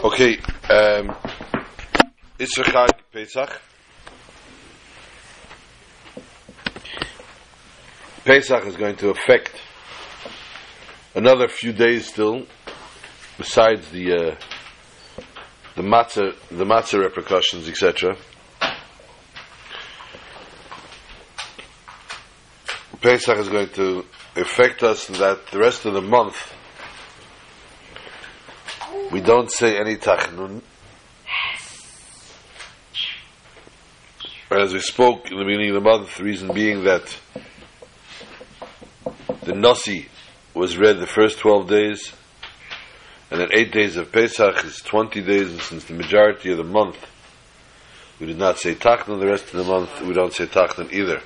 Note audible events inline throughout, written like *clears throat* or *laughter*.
Okay, um, Chag Pesach. Pesach is going to affect another few days still, besides the uh, the matzah, the matzah repercussions, etc. Pesach is going to affect us that the rest of the month we don't say any tachnun. As we spoke in the beginning of the month, the reason being that the Nasi was read the first 12 days, and then 8 days of Pesach is 20 days, and since the majority of the month we did not say Tachnun, the rest of the month we don't say Tachnun either.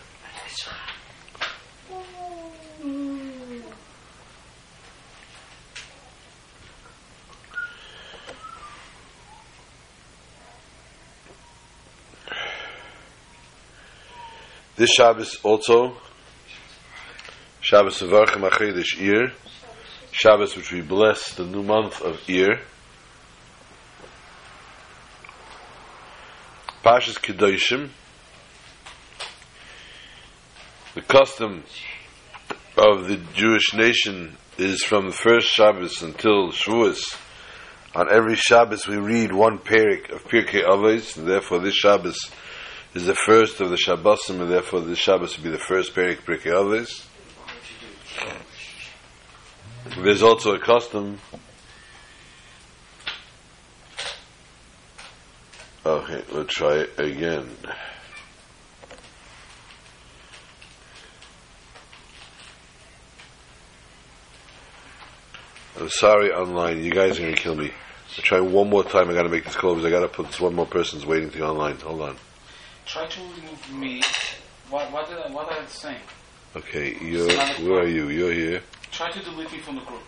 This Shabbos also, Shabbos Avarchim Achidish Iyar, Shabbos which we bless the new month of Iyar. Pashas Kedoshim, the custom of the Jewish nation is from the first Shabbos until Shavuos. On every Shabbos we read one perik of Pirkei Avos, and therefore this Shabbos is the first of the Shabbosim, and therefore the Shabbos will be the first Perik Pirkei Avos. There's also a custom. Okay, let's try it again. I'm sorry online, you guys are gonna kill me. I'll try one more time, I gotta make this call because I gotta put this one more person's waiting to go online. Hold on. Try to remove me. What what did I, what are you saying? Okay, you're, where are you? You're here. Try to delete me from the group.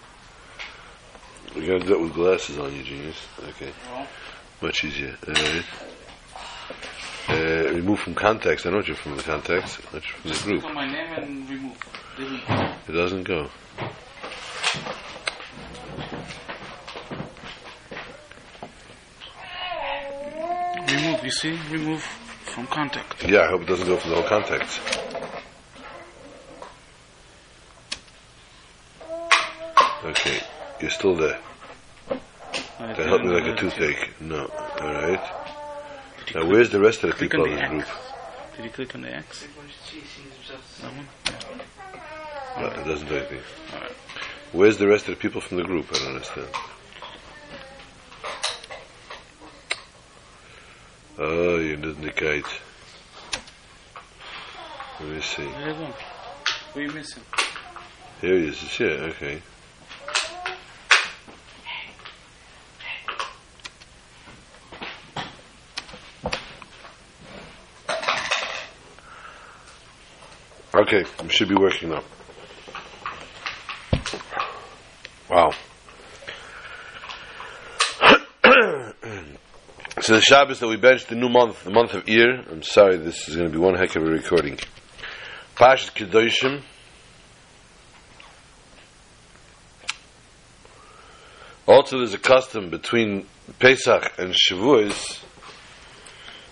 We're gonna do it with glasses on, you genius. Okay, No. much easier. Uh, remove from context. I know you're from the context. Not from the group. my name and remove. Delete. It doesn't go. Remove. You see? Remove from contact. Yeah, I hope it doesn't go from the whole contact. Okay, you're still there. That helped me like a toothache. No. Alright. Now, click, where's the rest of the people in the this X? group? did you click on the X? No one? No, it doesn't do anything. Alright. Where's the rest of the people from the group? I don't understand. Oh, you didn't indicate. Let me see. There you go. What are you missing? Here he is. It's here. Okay. Okay, we should be working now. Wow. So the Shabbos that we benched the new month, the month of Iyar. I'm sorry, this is going to be one heck of a recording. Pashat Kedoshim. Also, there's a custom between Pesach and Shavuos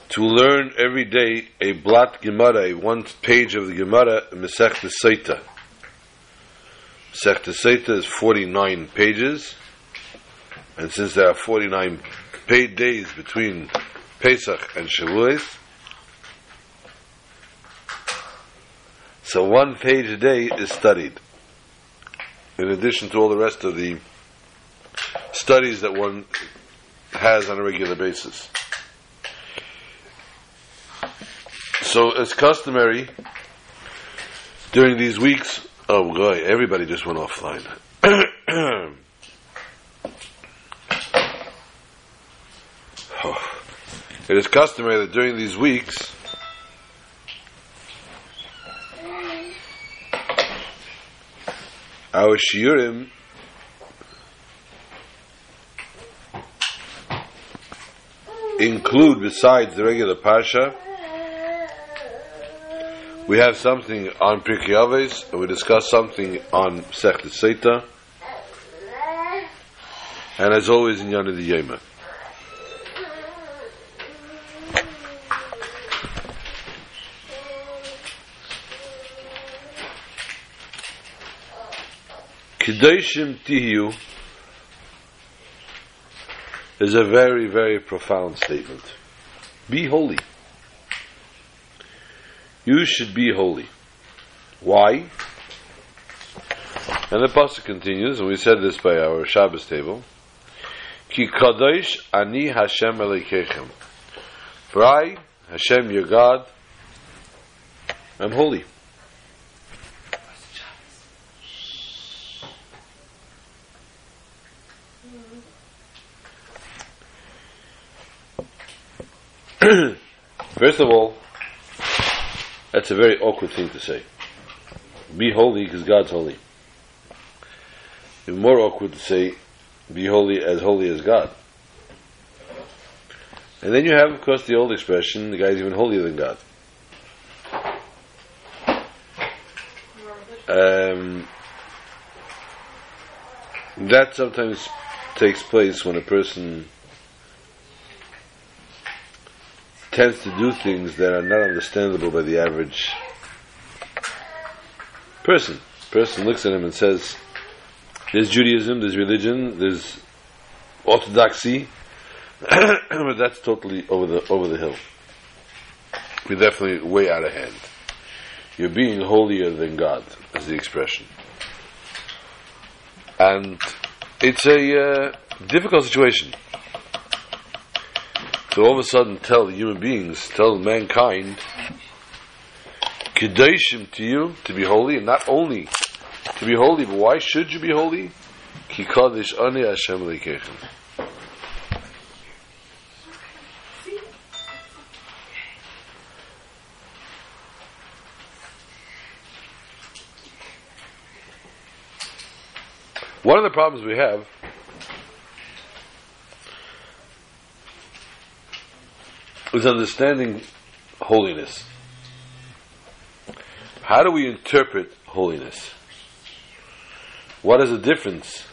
to learn every day a blat Gemara, a one page of the Gemara, Masechta Sotah. Masechta Sotah is 49 pages, and since there are 49 paid days between Pesach and Shavuos, so one page a day is studied, in addition to all the rest of the studies that one has on a regular basis. So, as customary, during these weeks, oh boy, everybody just went offline. *clears throat* It is customary that during these weeks, our shiurim include, besides the regular parsha, we have something on Pirkei Avos, and we discuss something on Sechta Sotah, and as always in Yana the. Kedoshim Tihiyu is a very, very profound statement. Be holy. You should be holy. Why? And the pasuk continues, and we said this by our Shabbos table. Ki kadosh ani Hashem Elokeichem. For I, Hashem your God, am holy. *clears throat* First of all, that's a very awkward thing to say. Be holy because God's holy. Even more awkward to say, be holy as holy as God. And then you have, of course, the old expression, the guy's even holier than God. Um, that sometimes takes place when a person tends to do things that are not understandable by the average person. Person looks at him and says, "There's Judaism, there's religion, there's orthodoxy, *clears throat* but that's totally over the over the hill. We're definitely way out of hand. You're being holier than God, is the expression, and it's a uh, difficult situation." To all of a sudden tell human beings, tell mankind, Kedoshim to you, to be holy, and not only to be holy, but why should you be holy? Ki Kadosh Ani Hashem Lekechem. One of the problems we have is understanding holiness. How do we interpret holiness? What is the difference?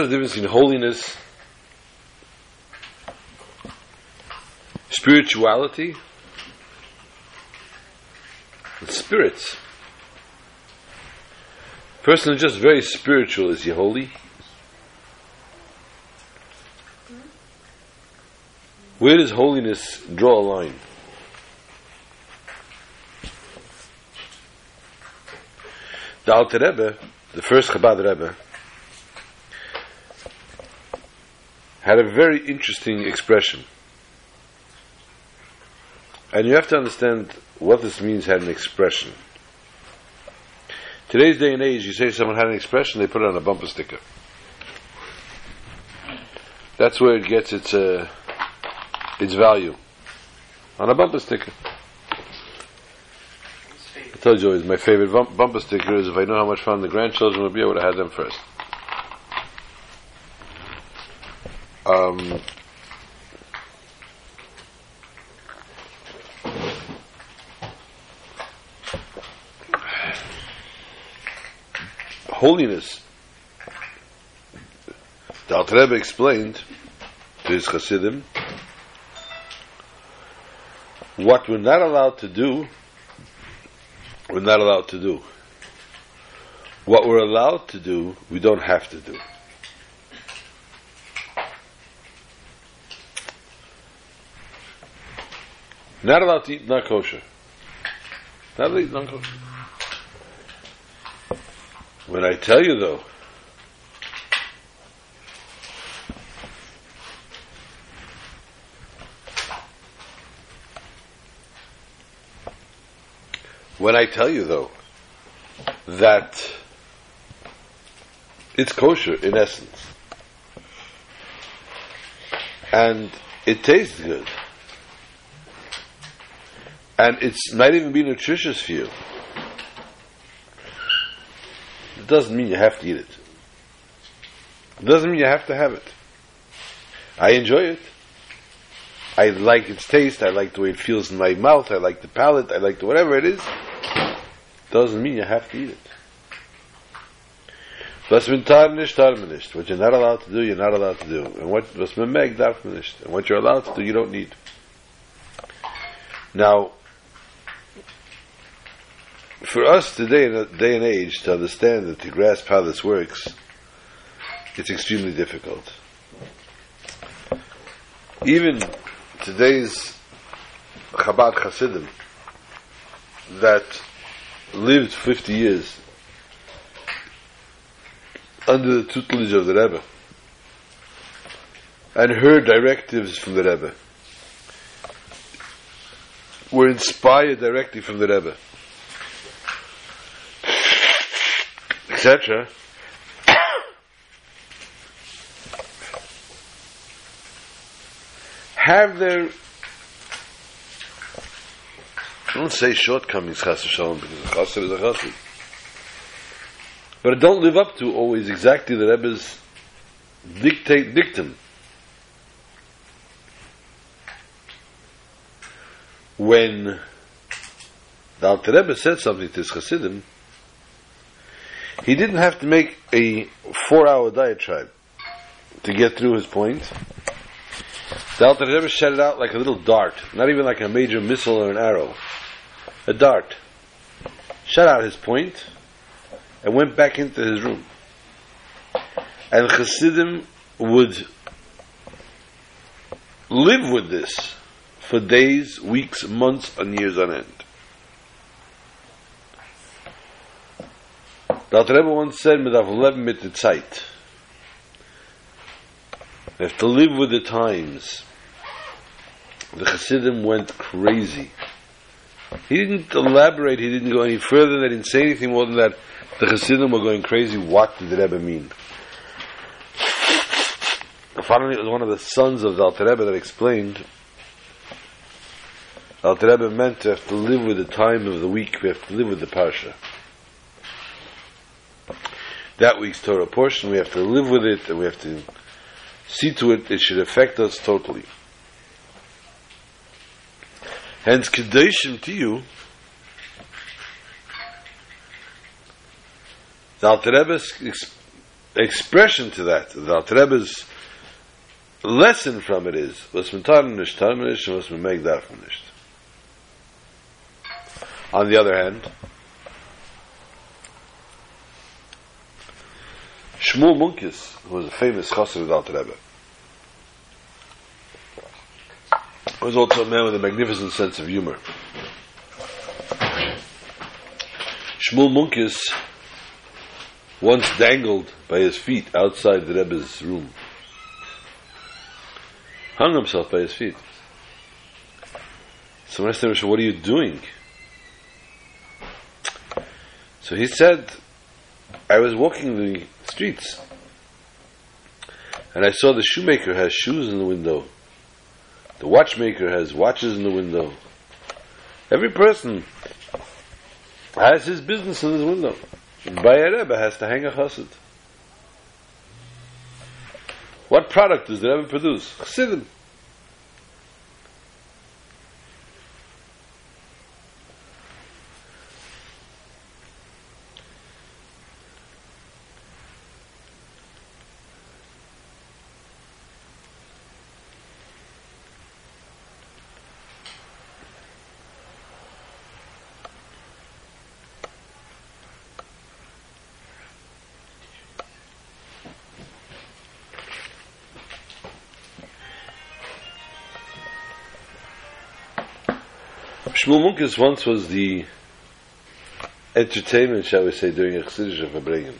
Is the difference in holiness, spirituality, and spirits? Person is just very spiritual, is he holy? Where does holiness draw a line? The Alter Rebbe, the first Chabad Rebbe, had a very interesting expression. And you have to understand what this means had an expression. Today's day and age, you say someone had an expression, they put it on a bumper sticker. That's where it gets its uh, its value. On a bumper sticker. I told you always, my favorite bumper sticker is if I know how much fun the grandchildren will be, I would have had them first. Um, holiness. The Alter Rebbe explained to his Hasidim what we're not allowed to do, we're not allowed to do. What we're allowed to do, we don't have to do. Not allowed to eat not kosher. Not allowed to eat non kosher. When I tell you though, when I tell you though that it's kosher in essence and it tastes good and it's not even be nutritious for you, it doesn't mean you have to eat it. It doesn't mean you have to have it. I enjoy it. I like its taste, I like the way it feels in my mouth, I like the palate, I like the whatever it is, It doesn't mean you have to eat it. Was min tar nicht, tar man nicht. What you're not allowed to do, you're not allowed to do. And what was min meg, darf. And what you're allowed to do, you don't need. Now, for us today, in a day and age, to understand and to grasp how this works, it's extremely difficult. Even today's Chabad Hasidim that lived 50 years under the tutelage of the Rebbe and heard directives from the Rebbe were inspired directly from the Rebbe etc have their I don't say shortcomings chas v'shalom because chassid is a chassid but it don't live up to always exactly the Rebbe's dictate dictum. When the Alter Rebbe said something to his Chassidim, he didn't have to make a four-hour diatribe to get through his point. The Alter Rebbe shot it out like a little dart, not even like a major missile or an arrow. A dart. Shut out his point, and went back into his room. And Chassidim would live with this for days, weeks, months, and years on end. The Alter Rebbe once said, "Midav lev mit the Zeit." You have to live with the times. The Chassidim went crazy. He didn't elaborate, he didn't go any further, they didn't say anything more than that. The Chassidim were going crazy. What did the Rebbe mean? Finally, it was one of the sons of the Alter Rebbe that explained. Alter Rebbe meant to have to live with the time of the week. We have to live with the parsha. That week's Torah portion, we have to live with it, and we have to see to it. It should affect us totally. Hence, kedoshim to you The Alter Rebbe's ex- expression to that, the Alter Rebbe's lesson from it is, was mentar nicht, tar nicht, was nicht. On the other hand, Shmuel Munkes, who was a famous chassid of Alter Rebbe, was also a man with a magnificent sense of humor. Shmuel Munkes once dangled by his feet outside the Rebbe's room. Hung himself by his feet. So I said, what are you doing? So he said, I was walking the streets and I saw the shoemaker has shoes in the window. The watchmaker has watches in the window. Every person has his business in his window. A Rebbe has to hang a chassid. What product does the Rebbe produce? Chassidim. Shmuel Munkis once was the entertainment, shall we say, during a Chassidish of Fabrengen.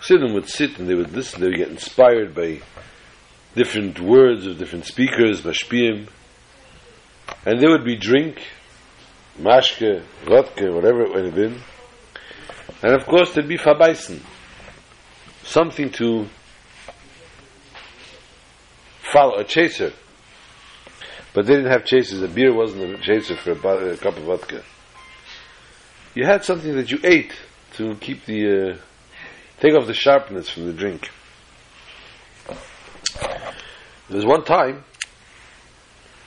Chassidim would sit and they would listen, they would get inspired by different words of different speakers, mashpiyim, and there would be drink, mashke, vodka, whatever it might have been, and of course there'd be fabaisen, something to follow, a chaser, but they didn't have chasers. A beer wasn't a chaser for a, a cup of vodka. You had something that you ate to keep the uh, take off the sharpness from the drink. There was one time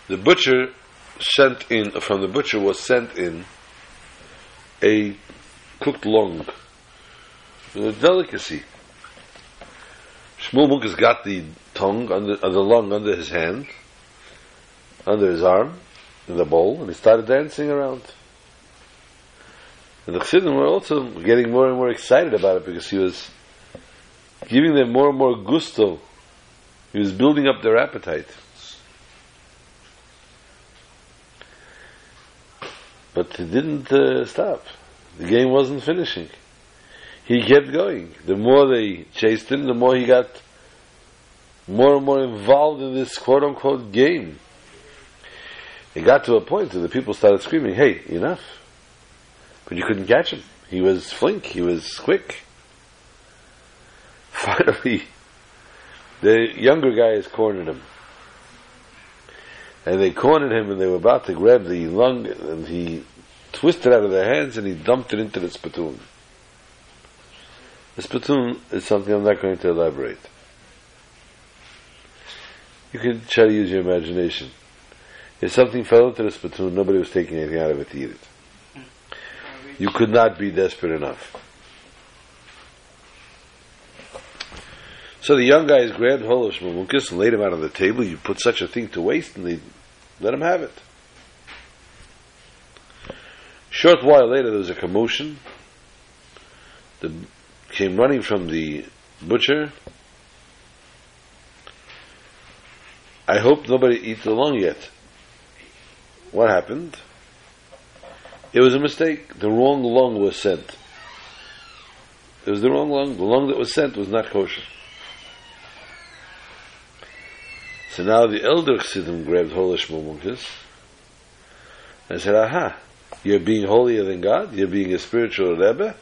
the butcher sent in, from the butcher was sent in a cooked lung, a delicacy. Shmuel Munkes got the tongue, under, uh, the lung under his hand, under his arm, in the bowl, and he started dancing around. And the Chassidim were also getting more and more excited about it because he was giving them more and more gusto. He was building up their appetite. But he didn't uh, stop. The game wasn't finishing. He kept going. The more they chased him, the more he got more and more involved in this quote unquote game. It got to a point that the people started screaming, hey, enough. But you couldn't catch him. He was flink, he was quick. *laughs* Finally, the younger guys cornered him. And they cornered him and they were about to grab the lung and he twisted out of their hands and he dumped it into the spittoon. The spittoon is something I'm not going to elaborate. You can try to use your imagination. If something fell into the spittoon, nobody was taking anything out of it to eat it. You could not be desperate enough. So the young guys grabbed hold of Shmumunkus and laid him out on the table. You put such a thing to waste, and they let him have it. Short while later, there was a commotion. The came running from the butcher. I hope nobody eats the lung yet. What happened? It was a mistake. The wrong lung was sent. It was the wrong lung. The lung that was sent was not kosher. So now the elder Chassidim grabbed hold of Shmumunkus and said, Aha, you're being holier than God? You're being a spiritual Rebbe?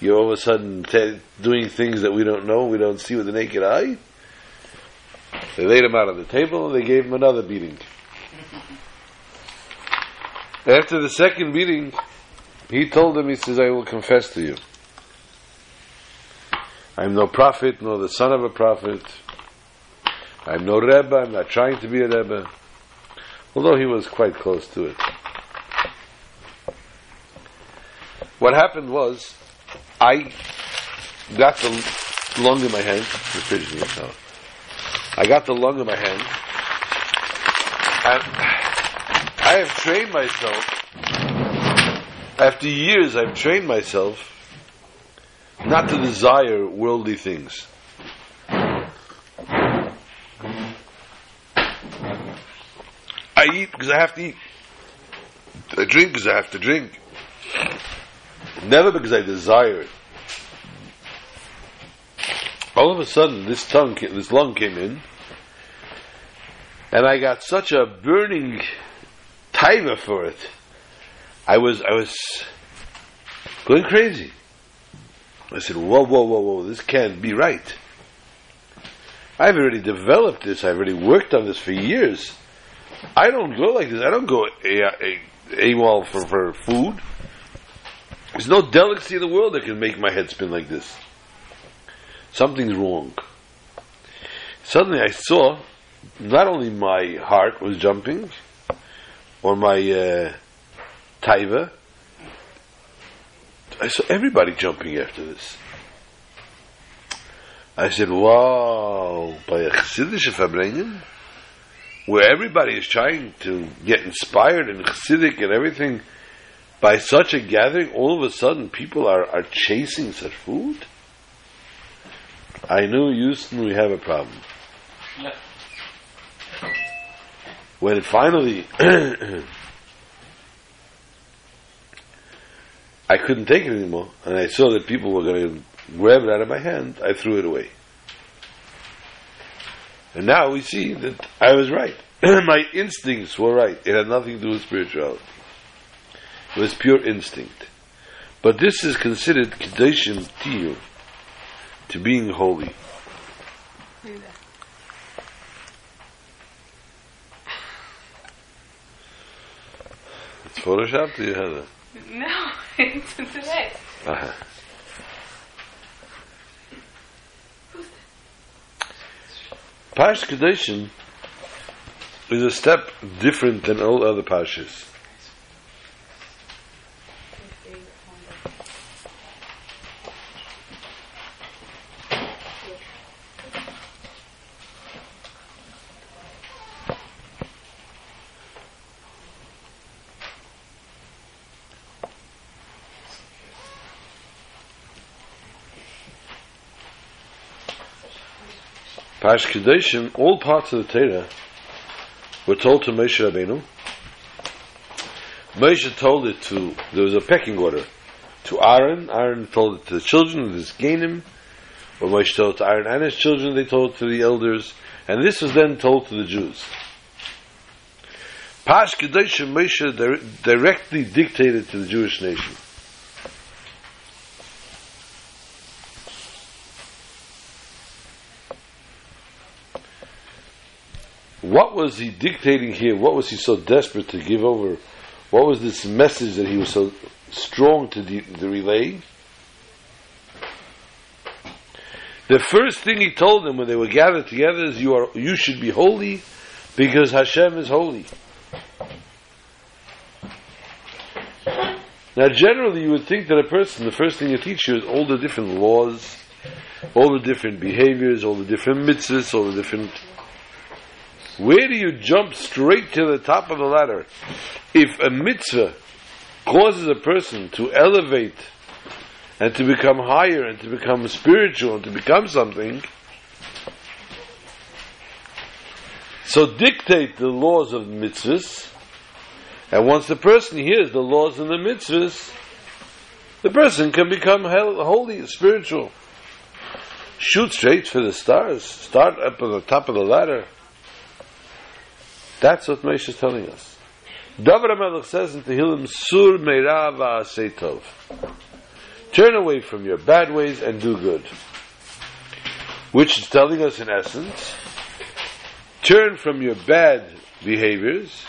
You're all of a sudden doing things that we don't know, we don't see with the naked eye? They laid him out on the table and they gave him another beating. After the second beating, he told them, he says, I will confess to you. I'm no prophet, nor the son of a prophet. I'm no Rebbe, I'm not trying to be a Rebbe. Although he was quite close to it. What happened was, I got the lung in my hand. I got the lung in my hand, and I have trained myself, after years I've trained myself not to desire worldly things. I eat because I have to eat. I drink because I have to drink. Never because I desire it. All of a sudden, this tongue, this lung came in, and I got such a burning taiva for it. I was, I was going crazy. I said, whoa, whoa, whoa, whoa, this can't be right. I've already developed this. I've already worked on this for years. I don't go like this. I don't go AWOL for, for food. There's no delicacy in the world that can make my head spin like this. Something's wrong. Suddenly I saw not only my heart was jumping, or my uh, taiva, I saw everybody jumping after this. I said, wow, by a Chassidish Farbrengen, where everybody is trying to get inspired and Chassidic and everything, by such a gathering, all of a sudden people are, are chasing such food? I knew Houston, we have a problem. When it finally, *clears throat* I couldn't take it anymore, and I saw that people were going to grab it out of my hand, I threw it away. And now we see that I was right. *clears throat* my instincts were right. It had nothing to do with spirituality. It was pure instinct. But this is considered Kedoshim Tiyu, to being holy. It's photoshopped, or you have it? No, *laughs* it's today. Uh-huh. Parsh Kedoshim is a step different than all other parshas. Kedoshim, all parts of the Torah were told to Moshe Rabbeinu. Moshe told it to, there was a pecking order, to Aaron. Aaron told it to the children of his Gainim. When Moshe told it to Aaron and his children, they told it to the elders. And this was then told to the Jews. Pash Kedoshim, Moshe dir- directly dictated to the Jewish nation. What was he dictating here? What was he so desperate to give over? What was this message that he was so strong to, de- to relay? The first thing he told them when they were gathered together is, "You are, you should be holy, because Hashem is holy." Now, generally, you would think that a person, the first thing you teach you is all the different laws, all the different behaviors, all the different mitzvahs, all the different where do you jump straight to the top of the ladder? If a mitzvah causes a person to elevate and to become higher and to become spiritual and to become something, so dictate the laws of mitzvahs, and once the person hears the laws of the mitzvahs, the person can become holy, spiritual. Shoot straight for the stars. Start up on the top of the ladder. That's what Moshe is telling us. David HaMelech says in Tehillim, Sur meira va'asei tov. Turn away from your bad ways and do good. Which is telling us in essence, turn from your bad behaviors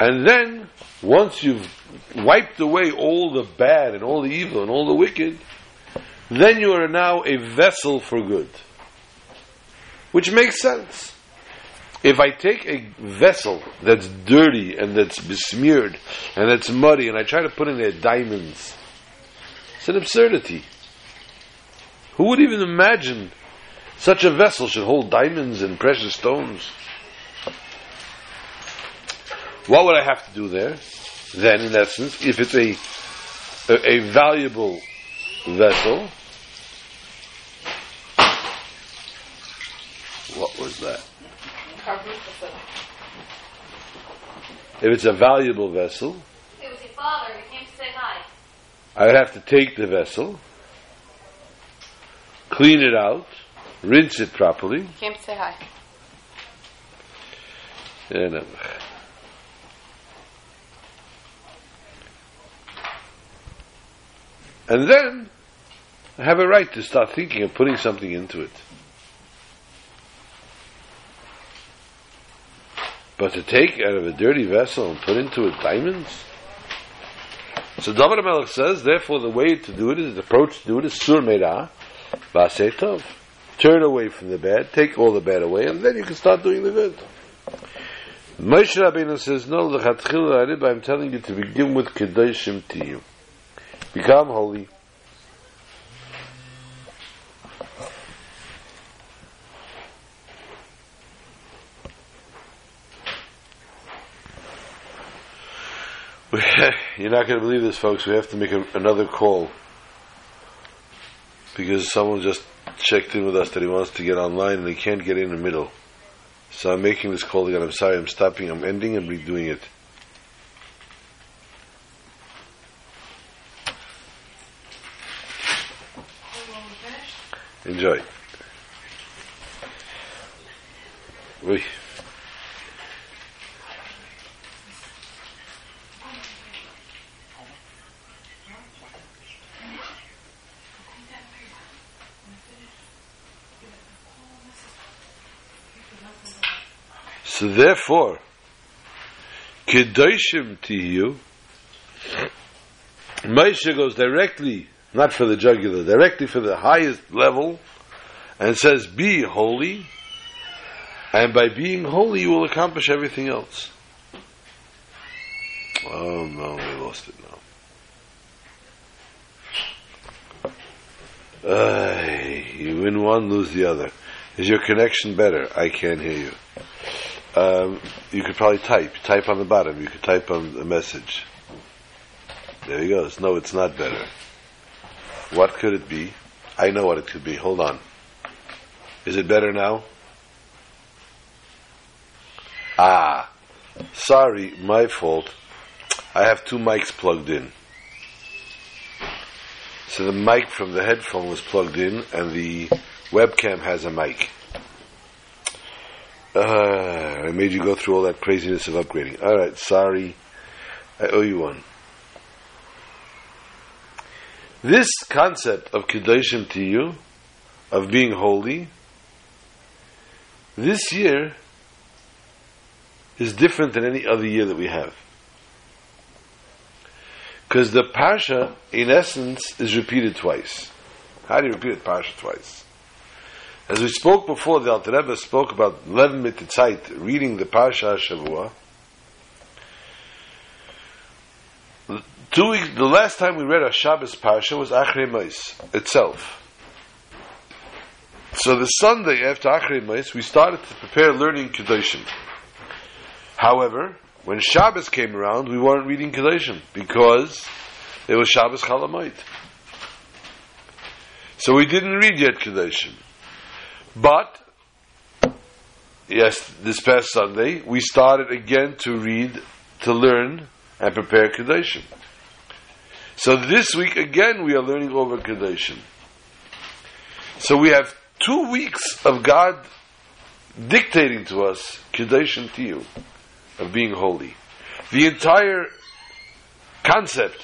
And then, once you've wiped away all the bad and all the evil and all the wicked, then you are now a vessel for good. Which makes sense. If I take a vessel that's dirty and that's besmeared and that's muddy and I try to put in there diamonds, it's an absurdity. Who would even imagine such a vessel should hold diamonds and precious stones? What would I have to do there? Then, in essence, if it's a a, a valuable vessel, what was that? If it's a valuable vessel, It was your father. He came to say hi. I would have to take the vessel, clean it out, rinse it properly, He came to say hi. Uh, and then I have a right to start thinking of putting something into it. But to take out of a dirty vessel and put into it diamonds? So David Melech says, therefore the way to do it is, the approach to do it is sur meira, v'aseh tov. Turn away from the bad, take all the bad away, and then you can start doing the good. Moshe Rabbeinu says, no, I'm telling you to begin with kedoshim to you. Become holy. *laughs* You're not going to believe this, folks. We have to make a, another call because someone just checked in with us that he wants to get online and he can't get in the middle. So I'm making this call again. I'm sorry. I'm stopping. I'm ending and redoing it. Enjoy. Oui. So therefore, Kedoshim you. Moshe goes directly, not for the jugular, directly for the highest level, and says, Be holy, and by being holy, you will accomplish everything else. Oh no, we lost it now. Uh, you win one, lose the other. Is your connection better? I can't hear you. Um, you could probably type. Type on the bottom. You could type on the message. There he goes. No, it's not better. What could it be? I know what it could be. Hold on. Is it better now? Ah, sorry, my fault. I have two mics plugged in. So the mic from the headphone was plugged in, and the webcam has a mic. Uh, I made you go through all that craziness of upgrading. All right, sorry. I owe you one. This concept of Kedoshim to you, of being holy, this year is different than any other year that we have. Because the Parsha, in essence, is repeated twice. How do you repeat a Parsha twice? As we spoke before, the Alter Rebbe spoke about Levin Mititzait, reading the Parsha Shavua. Two weeks, the last time we read our Shabbos Parsha was Achrei Mois itself. So the Sunday after Achrei Mois, we started to prepare learning Kedoshim. However, when Shabbos came around, we weren't reading Kedoshim because it was Shabbos Chalamoid. So we didn't read yet Kedoshim. But, yes, this past Sunday, we started again to read, to learn, and prepare Kedoshim. So this week again we are learning over Kedoshim. So we have two weeks of God dictating to us Kedoshim Tiyu, of being holy. The entire concept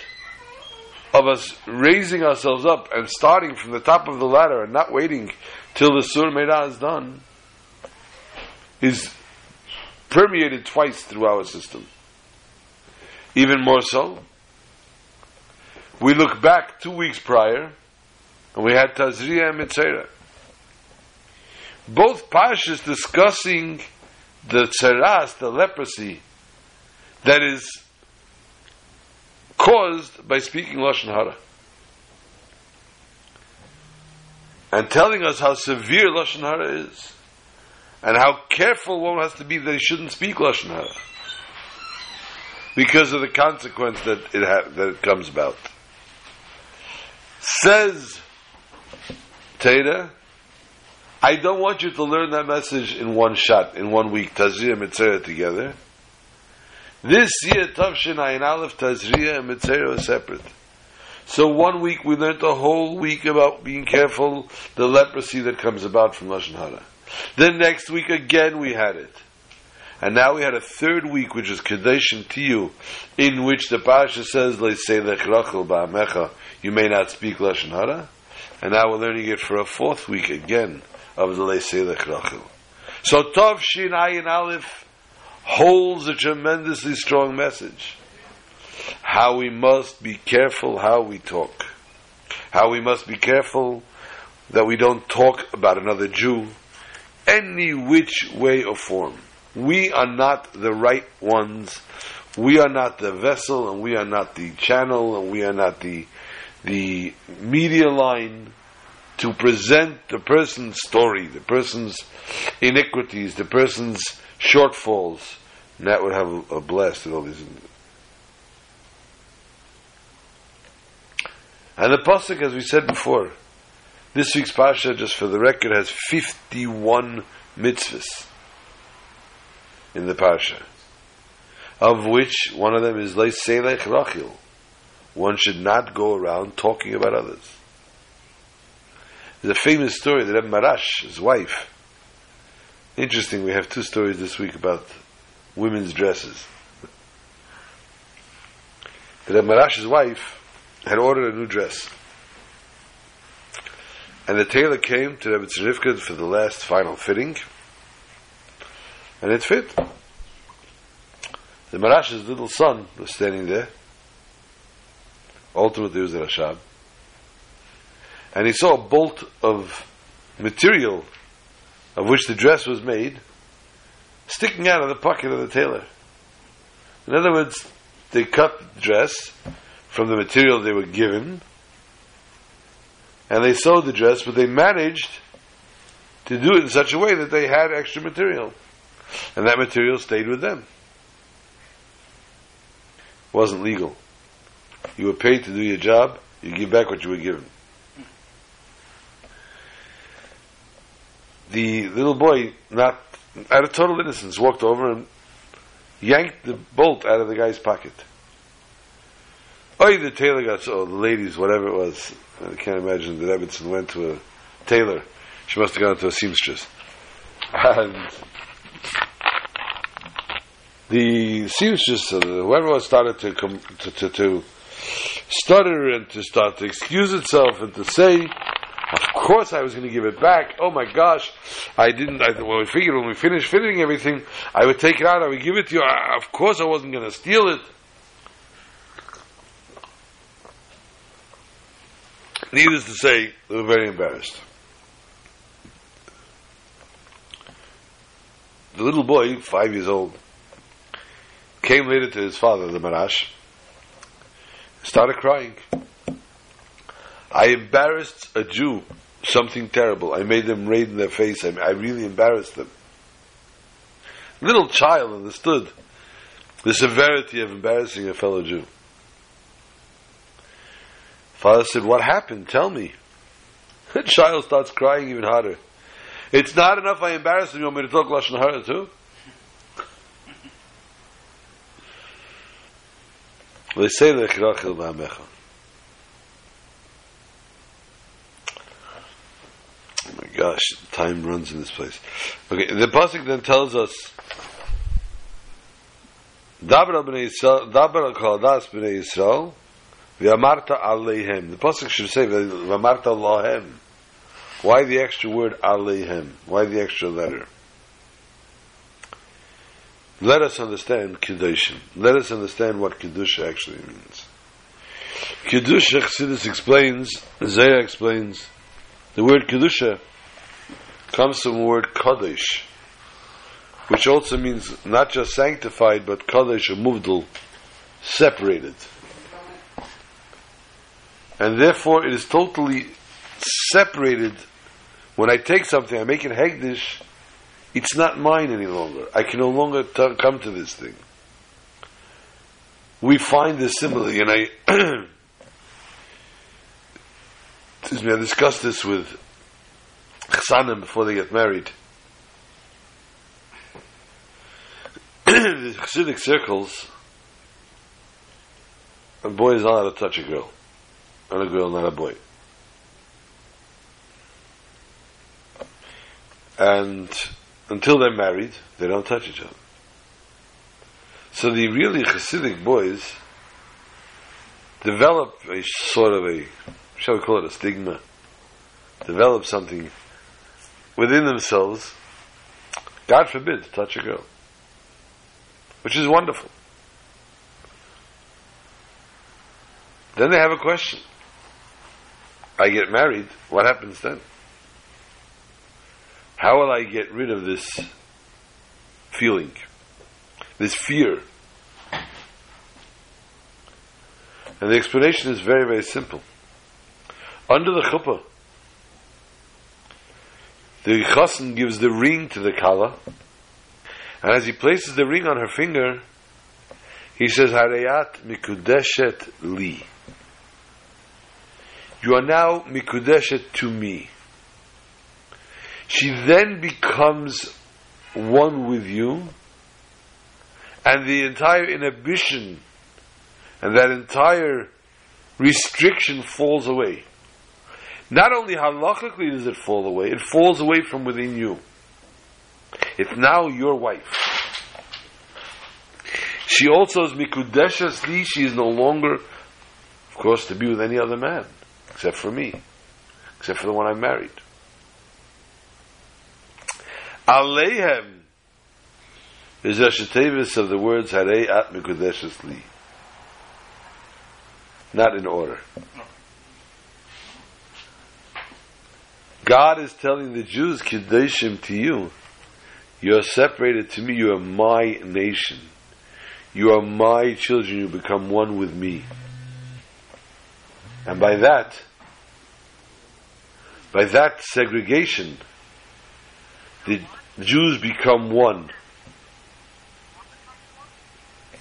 of us raising ourselves up and starting from the top of the ladder and not waiting till the Sur Meirah is done is permeated twice through our system. Even more so, we look back two weeks prior, and we had Tazria and Metzora. Both Pashas discussing the tzeras, the leprosy, that is caused by speaking Lashon Hara. And telling us how severe Lashon Hara is. And how careful one has to be that he shouldn't speak Lashon Hara. Because of the consequence that it, ha- that it comes about. Says Teda, I don't want you to learn that message in one shot, in one week, Tazria and Metzora together. This year, Tavshin Ayin Aleph, Tazria and Metzora are separate. So one week we learned a whole week about being careful, the leprosy that comes about from Lashon Hara. Then next week again we had it. And now we had a third week, which is Kedoshim Tiyu, in which the Pasha says, Leiselech Rachil Ba'amecha, you may not speak Lashon Hara. And now we're learning it for a fourth week again of the Leiselech Rachil. So Tov Shin Ayin Aleph holds a tremendously strong message. How we must be careful how we talk. How we must be careful that we don't talk about another Jew any which way or form. We are not the right ones. We are not the vessel, and we are not the channel, and we are not the the media line to present the person's story, the person's iniquities, the person's shortfalls. And that would have a, blast with all these. And the pasuk, as we said before, this week's pasha, just for the record, has fifty-one mitzvahs in the parsha, of which one of them is Leiselech Rachil. One should not go around talking about others. There's a famous story that Rebbe Marash, his wife, interesting, we have two stories this week about women's dresses. That Marash's wife had ordered a new dress. And the tailor came to Rebbe Tzerivka for the last final fitting, and it fit. The Marash's little son was standing there. Ultimately, it was a Rashab. And he saw a bolt of material of which the dress was made sticking out of the pocket of the tailor. In other words, they cut the dress from the material they were given and they sewed the dress, but they managed to do it in such a way that they had extra material. And that material stayed with them. It wasn't legal. You were paid to do your job, you give back what you were given. The little boy, not out of total innocence, walked over and yanked the bolt out of the guy's pocket. Oh, the tailor got so, the ladies, whatever it was. I can't imagine that Evanson went to a tailor. She must have gone to a seamstress. *laughs* And the seamstress, uh, whoever started to, come, to, to, to stutter and to start to excuse itself and to say, of course I was going to give it back. Oh my gosh, I didn't. I, well, we figured when we finished fitting everything, I would take it out. I would give it to you. I, of course, I wasn't going to steal it. Needless to say, they were very embarrassed. The little boy, five years old, came later to his father, the Marash, started crying. I embarrassed a Jew, something terrible. I made them raid in their face. I, I really embarrassed them. Little child understood the severity of embarrassing a fellow Jew. Father said, What happened? Tell me. *laughs* The child starts crying even harder. It's not enough I embarrassed him, you want me to talk Lashon Hara too? The Rachil Ba'amecha. Oh my gosh, time runs in this place. Okay, the Pasuk then tells us Dabar b'nei Yisrael, Dabar kol das b'nei Yisrael, v'amarta aleihem. The Pasuk should say v'amarta lahem. Why the extra word aleihem? Why the extra letter? Let us understand Kedoshim. Let us understand what Kedusha actually means. Kedusha, Chassidus explains, Zayah explains, the word Kedusha comes from the word Kadosh, which also means not just sanctified, but Kadosh or Muvdal, separated. And therefore it is totally separated. When I take something, I make it Hegdish, it's not mine any longer. I can no longer t- come to this thing. We find this similarly, and I, *clears throat* excuse me, I discussed this with Chsanim before they get married. *clears throat* the Chassidic circles, a boy is not allowed to touch a girl, and a girl not a boy. And until they're married, they don't touch each other. So the really Hasidic boys develop a sort of a, shall we call it a stigma, develop something within themselves, God forbid, to touch a girl, which is wonderful. Then they have a question. I get married, what happens then? How will I get rid of this feeling, this fear? And the explanation is very, very simple. Under the chuppah, the chassan gives the ring to the kala, and as he places the ring on her finger, he says, Harayat mikudeshet li. You are now mikudeshet to me. She then becomes one with you, and the entire inhibition and that entire restriction falls away. Not only halachically does it fall away, it falls away from within you. It's now your wife. She also is mikudeshas li, she is no longer, of course, to be with any other man, except for me, except for the one I married. Aleihem is Rashi Tevis of the words Harei At Mekudeshes Li. Not in order. God is telling the Jews, Kedoshim to you, you are separated to me, you are my nation. You are my children, you become one with me. And by that, by that segregation, the Jews become one.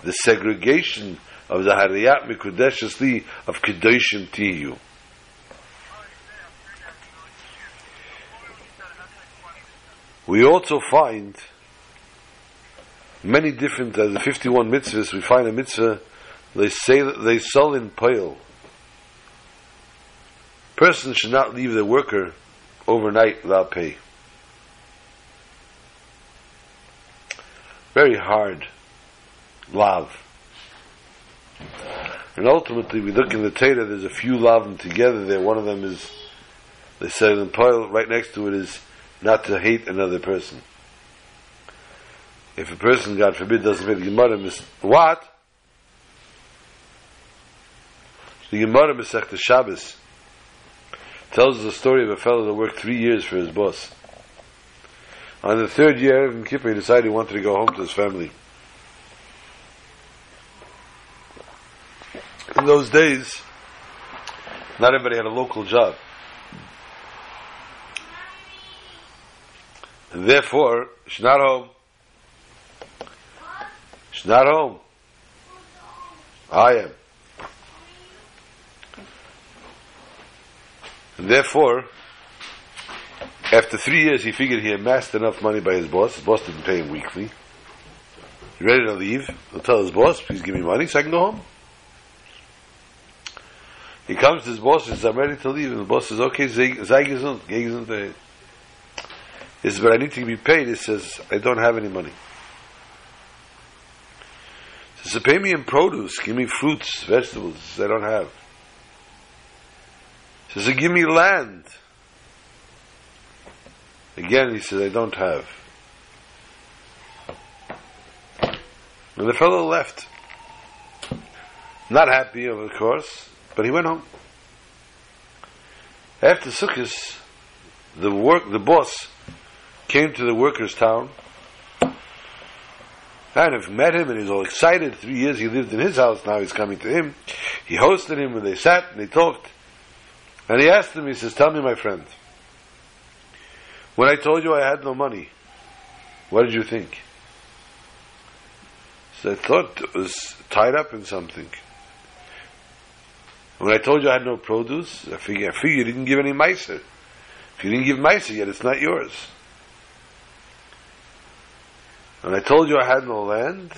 The segregation of the Hariyat Mikudeshes Li of Kedoshim Tiyu. We also find many different, uh, the 51 mitzvahs, we find a mitzvah, they say they sell in pale. Person should not leave their worker overnight without pay. Very hard. love. And ultimately, we look in the Torah, there's a few lavim together there. One of them is, they say in Pile, right next to it is not to hate another person. If a person, God forbid, doesn't pay the Gemara, mis- what? The Gemara Masech Shabbos tells the story of a fellow that worked three years for his boss. On the third year of Kippur, he decided he wanted to go home to his family. In those days, not everybody had a local job. And therefore, she's not home. She's not home. I am. And therefore, after three years, he figured he amassed enough money by his boss. His boss didn't pay him weekly. He ready to leave. He'll tell his boss, please give me money so I can go home. He comes to his boss and says, I'm ready to leave. And the boss says, okay, sei gesund, geh gesund. He says, but I need to be paid. He says, I don't have any money. He says, pay me in produce. Give me fruits, vegetables. I don't have. He says, give me land. Again, he says, I don't have. And the fellow left. Not happy, of course, but he went home. After Sukkot, the work, the boss came to the workers' town and have met him, and he's all excited. Three years he lived in his house, now he's coming to him. He hosted him, and they sat and they talked. And he asked him, he says, Tell me, my friend, when I told you I had no money, what did you think? So I thought it was tied up in something. When I told you I had no produce, I figured, I figured you didn't give any meiser. If you didn't give meiser yet, it's not yours. When I told you I had no land,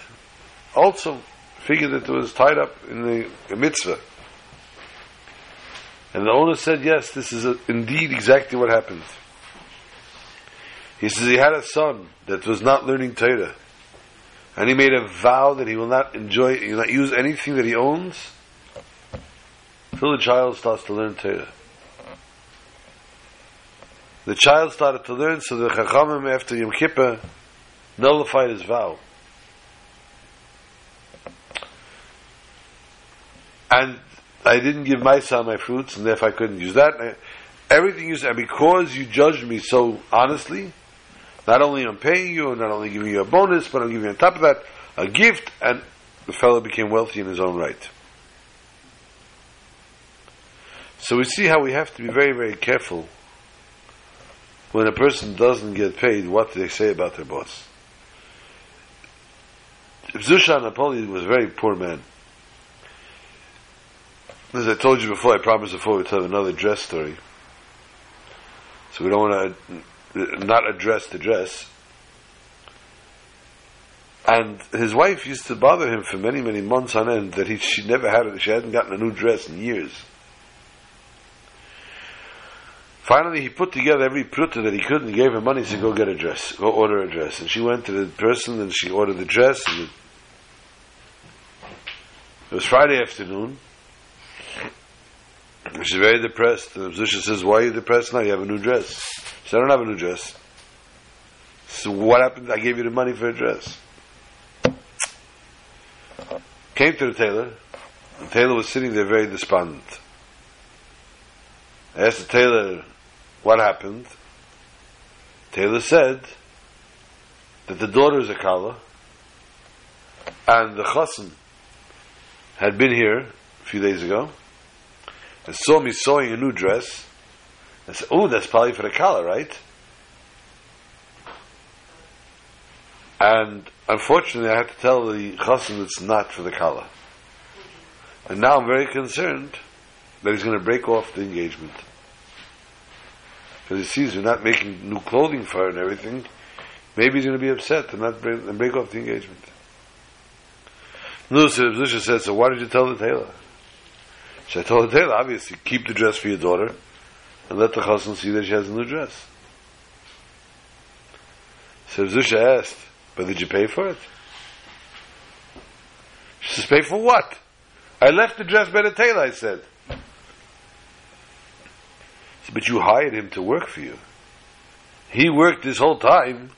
also figured that it was tied up in the, the mitzvah. And the owner said, yes, this is a, indeed exactly what happened. He says he had a son that was not learning Torah. And he made a vow that he will not enjoy, he will not use anything that he owns until the child starts to learn Torah. The child started to learn, so the Chachamim after Yom Kippur nullified his vow. And I didn't give my son my fruits, and therefore I couldn't use that. Everything you said, because you judged me so honestly, not only I'm paying you, not only giving you a bonus, but I'm giving you on top of that a gift, and the fellow became wealthy in his own right. So we see how we have to be very, very careful when a person doesn't get paid, what do they say about their boss? Zusha Anipoler was a very poor man. As I told you before, I promised before we tell another dress story. So we don't want to not address the dress. And his wife used to bother him for many, many months on end that he, she never had, she hadn't gotten a new dress in years. Finally, he put together every pruta that he could and gave her money to go get a dress, go order a dress. And she went to the person and she ordered the dress. It, it was Friday afternoon. She's very depressed. And Zusha says, Why are you depressed now? You have a new dress. She said, I don't have a new dress. So what happened? I gave you the money for a dress. came to the tailor. The tailor was sitting there very despondent. I asked the tailor what happened. Taylor said that the daughter is a kala, and the chassan had been here a few days ago and saw me sewing a new dress. I said, "Oh, that's probably for the kala, right?" And unfortunately, I had to tell the chassan it's not for the kala. And now I'm very concerned that he's going to break off the engagement because he sees we're not making new clothing for her and everything, maybe he's going to be upset and not break, and break off the engagement. No, so Zusha said, so why did you tell the tailor? So I told the tailor, obviously, keep the dress for your daughter and let the chassan see that she has a new dress. So Zusha asked, but did you pay for it? She says, pay for what? I left the dress by the tailor, I said. But you hired him to work for you. He worked this whole time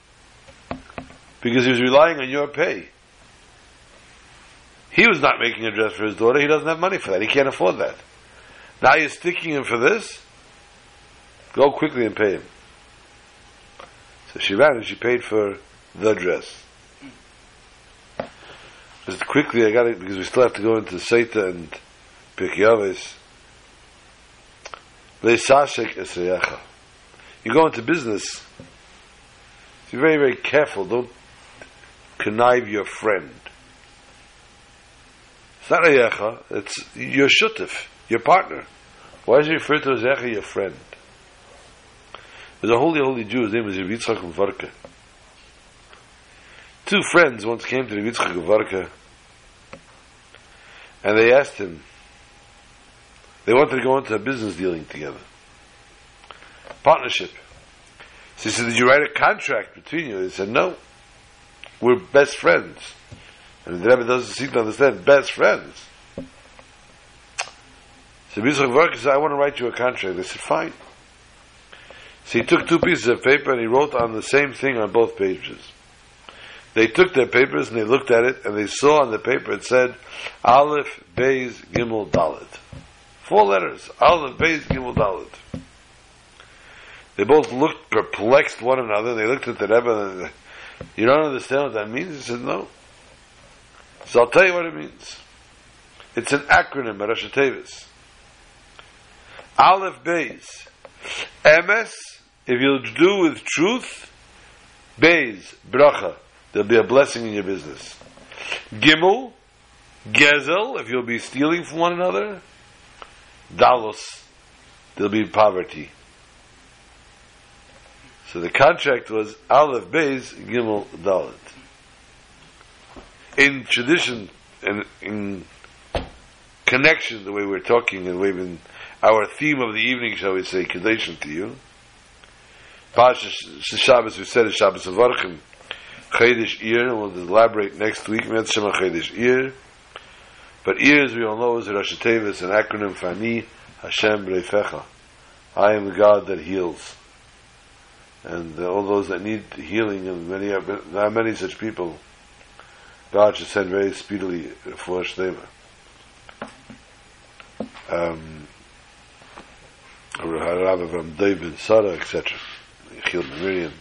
because he was relying on your pay. He was not making a dress for his daughter. He doesn't have money for that. He can't afford that. Now you're sticking him for this? Go quickly and pay him. So she ran and she paid for the dress. Just quickly, I got it because we still have to go into Sotah and Pirkei you go into business, be very, very careful. Don't connive your friend. It's not a yecha, it's your shutif, your partner. Why is he referred to as yecha, your friend? There's a holy, holy Jew, his name is Yitzchak Vorka. Two friends once came to Yitzchak Vorka, and they asked him, they wanted to go into a business dealing together. Partnership. So he said, Did you write a contract between you? They said, No. We're best friends. And the Rebbe doesn't seem to understand best friends. So Yitzchak Vorka said, I want to write you a contract. They said, Fine. So he took two pieces of paper and he wrote on the same thing on both pages. They took their papers and they looked at it and they saw on the paper it said Aleph, Beis, Gimel, Dalet. Four letters. Aleph, Beis, Gimel, Dalet. They both looked perplexed one another. They looked at the Rebbe and they, you don't understand what that means? He said, no. So I'll tell you what it means. It's an acronym, Rosh Tevis. Aleph, Beis. Emes, if you'll do with truth, Beis, Bracha. There'll be a blessing in your business. Gimel, Gezel, if you'll be stealing from one another, Dalos, there'll be poverty. So the contract was Aleph Beis Gimel Dalet. In tradition and in connection, the way we're talking and we've been, our theme of the evening, shall we say, Kadeshim to you. Pasha Shabbos, we said Shabbos of Archim, Chedesh Iyar, we'll elaborate next week, Metzshema Chedesh Iyar. But ears, we all know, is Rosh Tevis, an acronym for Ani Hashem Reifecha. I am the God that heals. And uh, all those that need healing, and many there are many such people, God should send very speedily for Shlema. Um, Rav from David, Sarah, etc. Chil Miriam.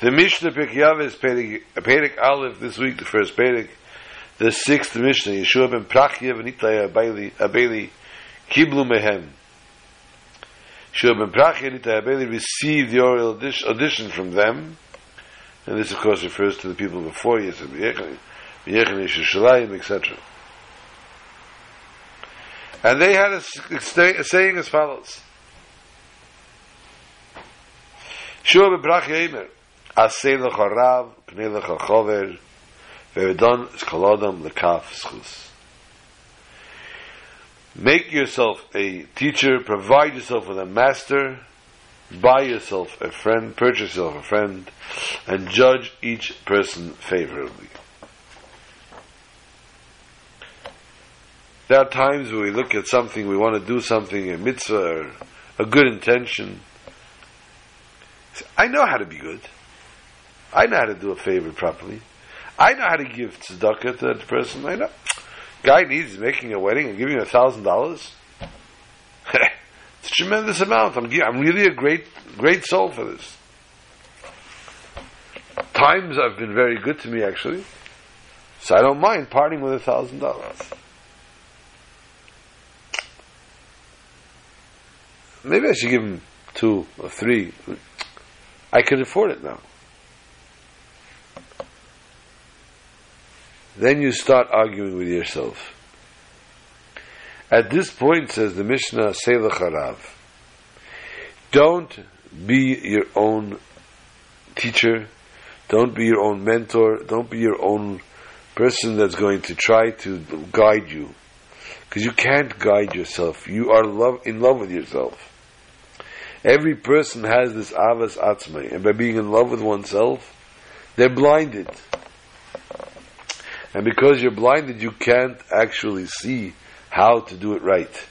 The Mishnah Pirkei is Perik Aleph this week, the first Perik, the sixth Mishnah, Yeshua ben Prachya v'nitlaya Abeli Kiblu Mehem. Yeshua ben Prachya v'nitlaya Abeli received the oral audition from them, and this of course refers to the people before Yisrael, V'yechon Yeshushalayim, etc. And they had a, a saying as follows. Yeshua ben Prachya Eimer, Asay lecha rav, pnei lecha chover, ve'edon skolodam lekaf schus. Make yourself a teacher, provide yourself with a master, buy yourself a friend, purchase yourself a friend, and judge each person favorably. There are times where we look at something, we want to do something, a mitzvah, a good intention. I know how to be good. I know how to do a favor properly. I know how to give tzedakah to that person. I know. Guy needs making a wedding and giving a thousand dollars. *laughs* It's a tremendous amount. I'm, I'm really a great, great soul for this. Times have been very good to me, actually. So I don't mind parting with a thousand dollars. Maybe I should give him two or three. I can afford it now. Then you start arguing with yourself. At this point, says the Mishnah, Selah Harav, don't be your own teacher, don't be your own mentor, don't be your own person that's going to try to guide you. Because you can't guide yourself. You are love, in love with yourself. Every person has this avas atzmai, and by being in love with oneself, they're blinded. And because you're blinded, you can't actually see how to do it right.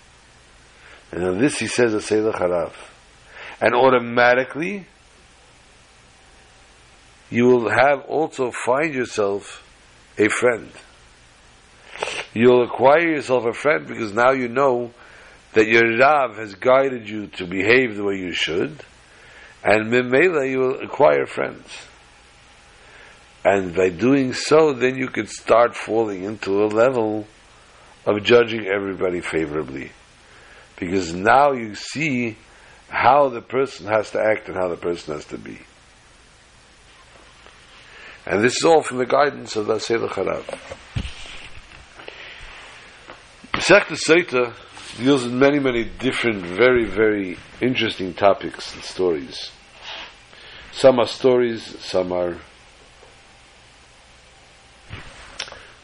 And on this he says a Selah Harav. And automatically, you will have also find yourself a friend. You'll acquire yourself a friend because now you know that your Rav has guided you to behave the way you should, and Mimela you will acquire friends. And by doing so, then you can start falling into a level of judging everybody favorably. Because now you see how the person has to act and how the person has to be. And this is all from the guidance of the Selah Harav. Masechta Sotah deals in many, many different, very, very interesting topics and stories. Some are stories, some are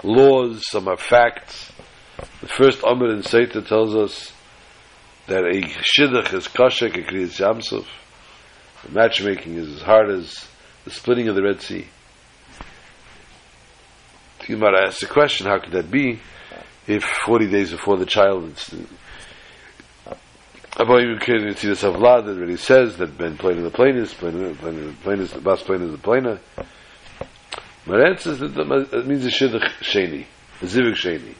laws, some are facts. The first Amr in Sotah tells us that a shidduch is kashek a kriyas yamsuf. The matchmaking is as hard as the splitting of the Red Sea. You might ask the question, how could that be if 40 days before the child it's Abayim Kirin Tzidus Avlad that really says that Ben Plain is the plainest, Plain Plain is the Bas Plain is the plainer. Maran says that it means a Shidduch Sheni, a Zivik Sheni.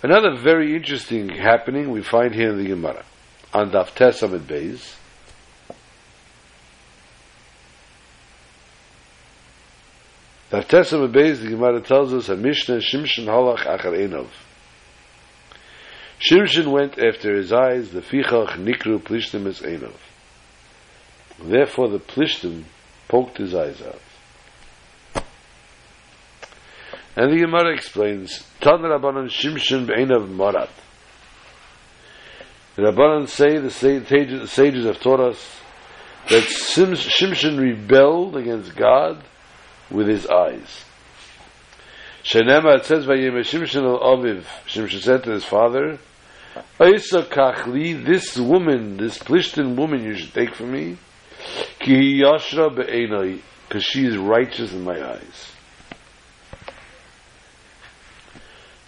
Another very interesting happening we find here in the Gemara on Daf Tes Amid Beis. Daf Tes Amid Beis, the Gemara tells us, a Mishnah Shimshon Halach Achar Enov. Shimshon went after his eyes, the Fichach Nikru Plishtim es Enov. Therefore the Plishtim poked his eyes out. And the Gemara explains, Tan Rabbanan Shimshon Be'enav Marat. The Rabbanan say, the sages, sages have taught us, that Shimshon rebelled against God with his eyes. Shenema, it says, Vayim Shimshon al Aviv, Shimshon said to his father, Oisa kachli, this woman, this Plishtin woman you should take from me, ki yashra be'enai, because she is righteous in my eyes.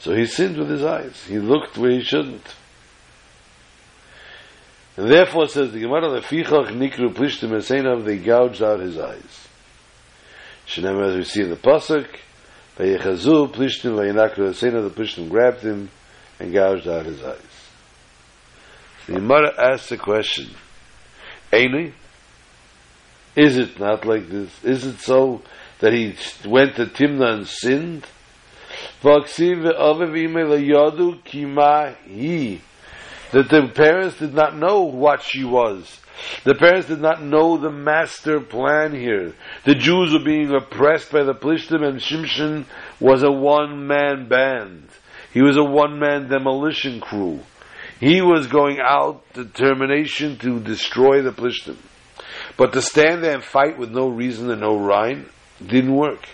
So he sinned with his eyes. He looked where he shouldn't. And therefore says the Gemara, the fichach nikru plishtim esenav, they gouged out his eyes. Shenem, as we see in the Pasuk, vayechazu plishtim vayenakru esenav, the plishtim grabbed him and gouged out his eyes. The Gemara asks the question, Eini, is it not like this? Is it so that he went to Timna and sinned? That the parents did not know what she was. The parents did not know the master plan here. The Jews were being oppressed by the Plishtim and Shimshon was a one-man band. He was a one-man demolition crew. He was going out determination to destroy the Plishtim. But to stand there and fight with no reason and no rhyme didn't work.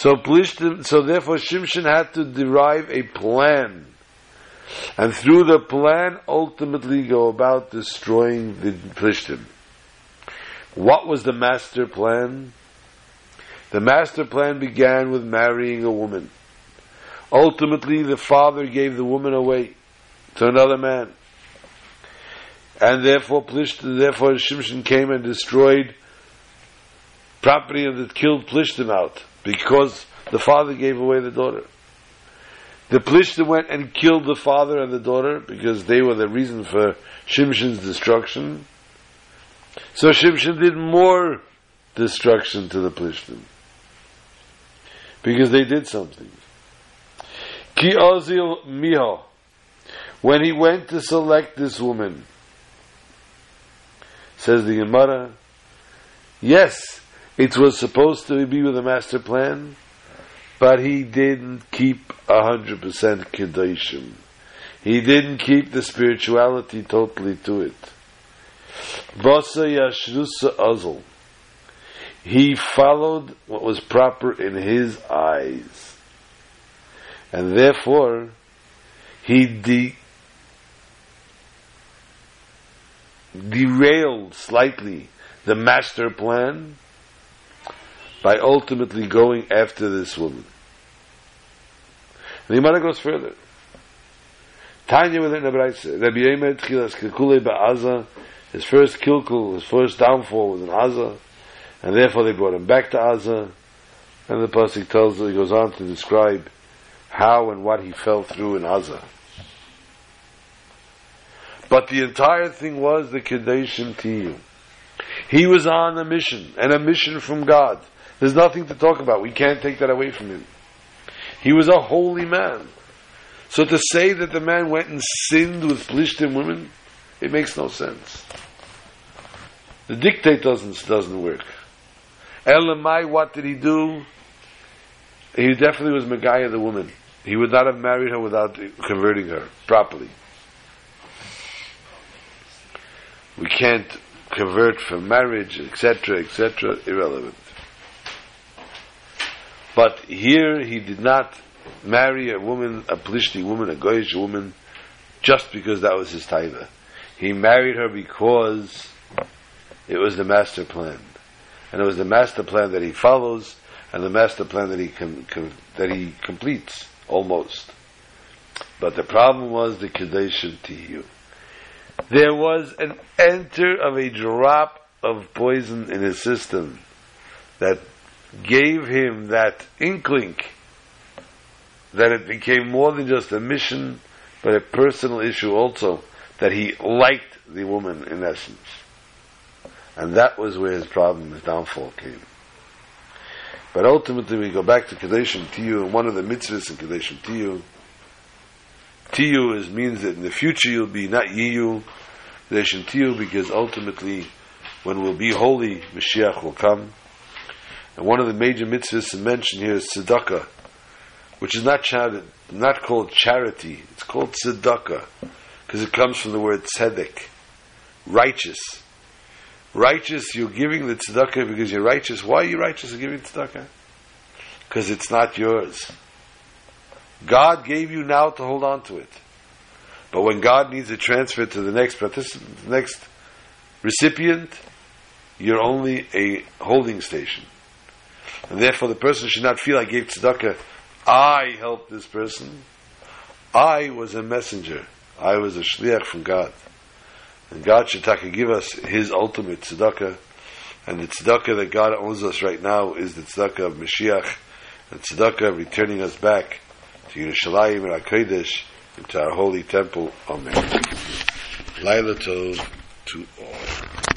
So Plishtim, so therefore Shimshon had to derive a plan. And through the plan, ultimately go about destroying the Plishtim. What was the master plan? The master plan began with marrying a woman. Ultimately, the father gave the woman away to another man. And therefore, Plishtim, therefore Shimshon came and destroyed property that killed Plishtim out because the father gave away the daughter. The Plishtim went and killed the father and the daughter because they were the reason for Shimshon's destruction. So Shimshon did more destruction to the Plishtim because they did something. Ki Ozil Miho, when he went to select this woman, says the Gemara, yes, it was supposed to be with a master plan, but he didn't keep a hundred percent kedoshim. He didn't keep the spirituality totally to it. Vasa yashrusa azul. He followed what was proper in his eyes. And therefore, he de- derailed slightly the master plan by ultimately going after this woman. And the Gemara goes further. Tanya within the Braisa, Rabbi Yemer Tchilas Kilkule Ba'aza, his first kilkul, his first downfall was in Aza, and therefore they brought him back to Aza, and the Pasuk tells, he goes on to describe how and what he fell through in Aza. But the entire thing was the Kedeshim Tiyu. He was on a mission, and a mission from God. There's nothing to talk about. We can't take that away from him. He was a holy man. So to say that the man went and sinned with Plishtim women, it makes no sense. The dictate doesn't doesn't work. Elamai, what did he do? He definitely was Megaya the woman. He would not have married her without converting her properly. We can't convert for marriage, etc., etc., irrelevant. But here he did not marry a woman, a Plishti woman, a Goyish woman, just because that was his taiva. He married her because it was the master plan. And it was the master plan that he follows, and the master plan that he com- com- that he completes almost. But the problem was the Kadeshim Tiyu. There was an enter of a drop of poison in his system that gave him that inkling that it became more than just a mission, but a personal issue also, that he liked the woman in essence. And that was where his problem, his downfall came. But ultimately we go back to Kadeshim Tiyu, and one of the mitzvahs in Kadeshim Tiyu, Tiyu is, means that in the future you'll be not Yiyu, Kadeshim Tiyu, because ultimately when we'll be holy, Mashiach will come. And one of the major mitzvahs mentioned here is tzedakah, which is not charity, not called charity. It's called tzedakah because it comes from the word tzedek, righteous. Righteous, you're giving the tzedakah because you're righteous. Why are you righteous in giving tzedakah? Because it's not yours. God gave you now to hold on to it. But when God needs to transfer to the next participant, the next recipient, you're only a holding station. And therefore the person should not feel I gave tzedakah, I helped this person. I was a messenger. I was a shliach from God. And God should give us His ultimate tzedakah. And the tzedakah that God owns us right now is the tzedakah of Mashiach. And tzedakah returning us back to Yerushalayim and HaKodesh, into our holy temple. Amen. Laila Tov to all.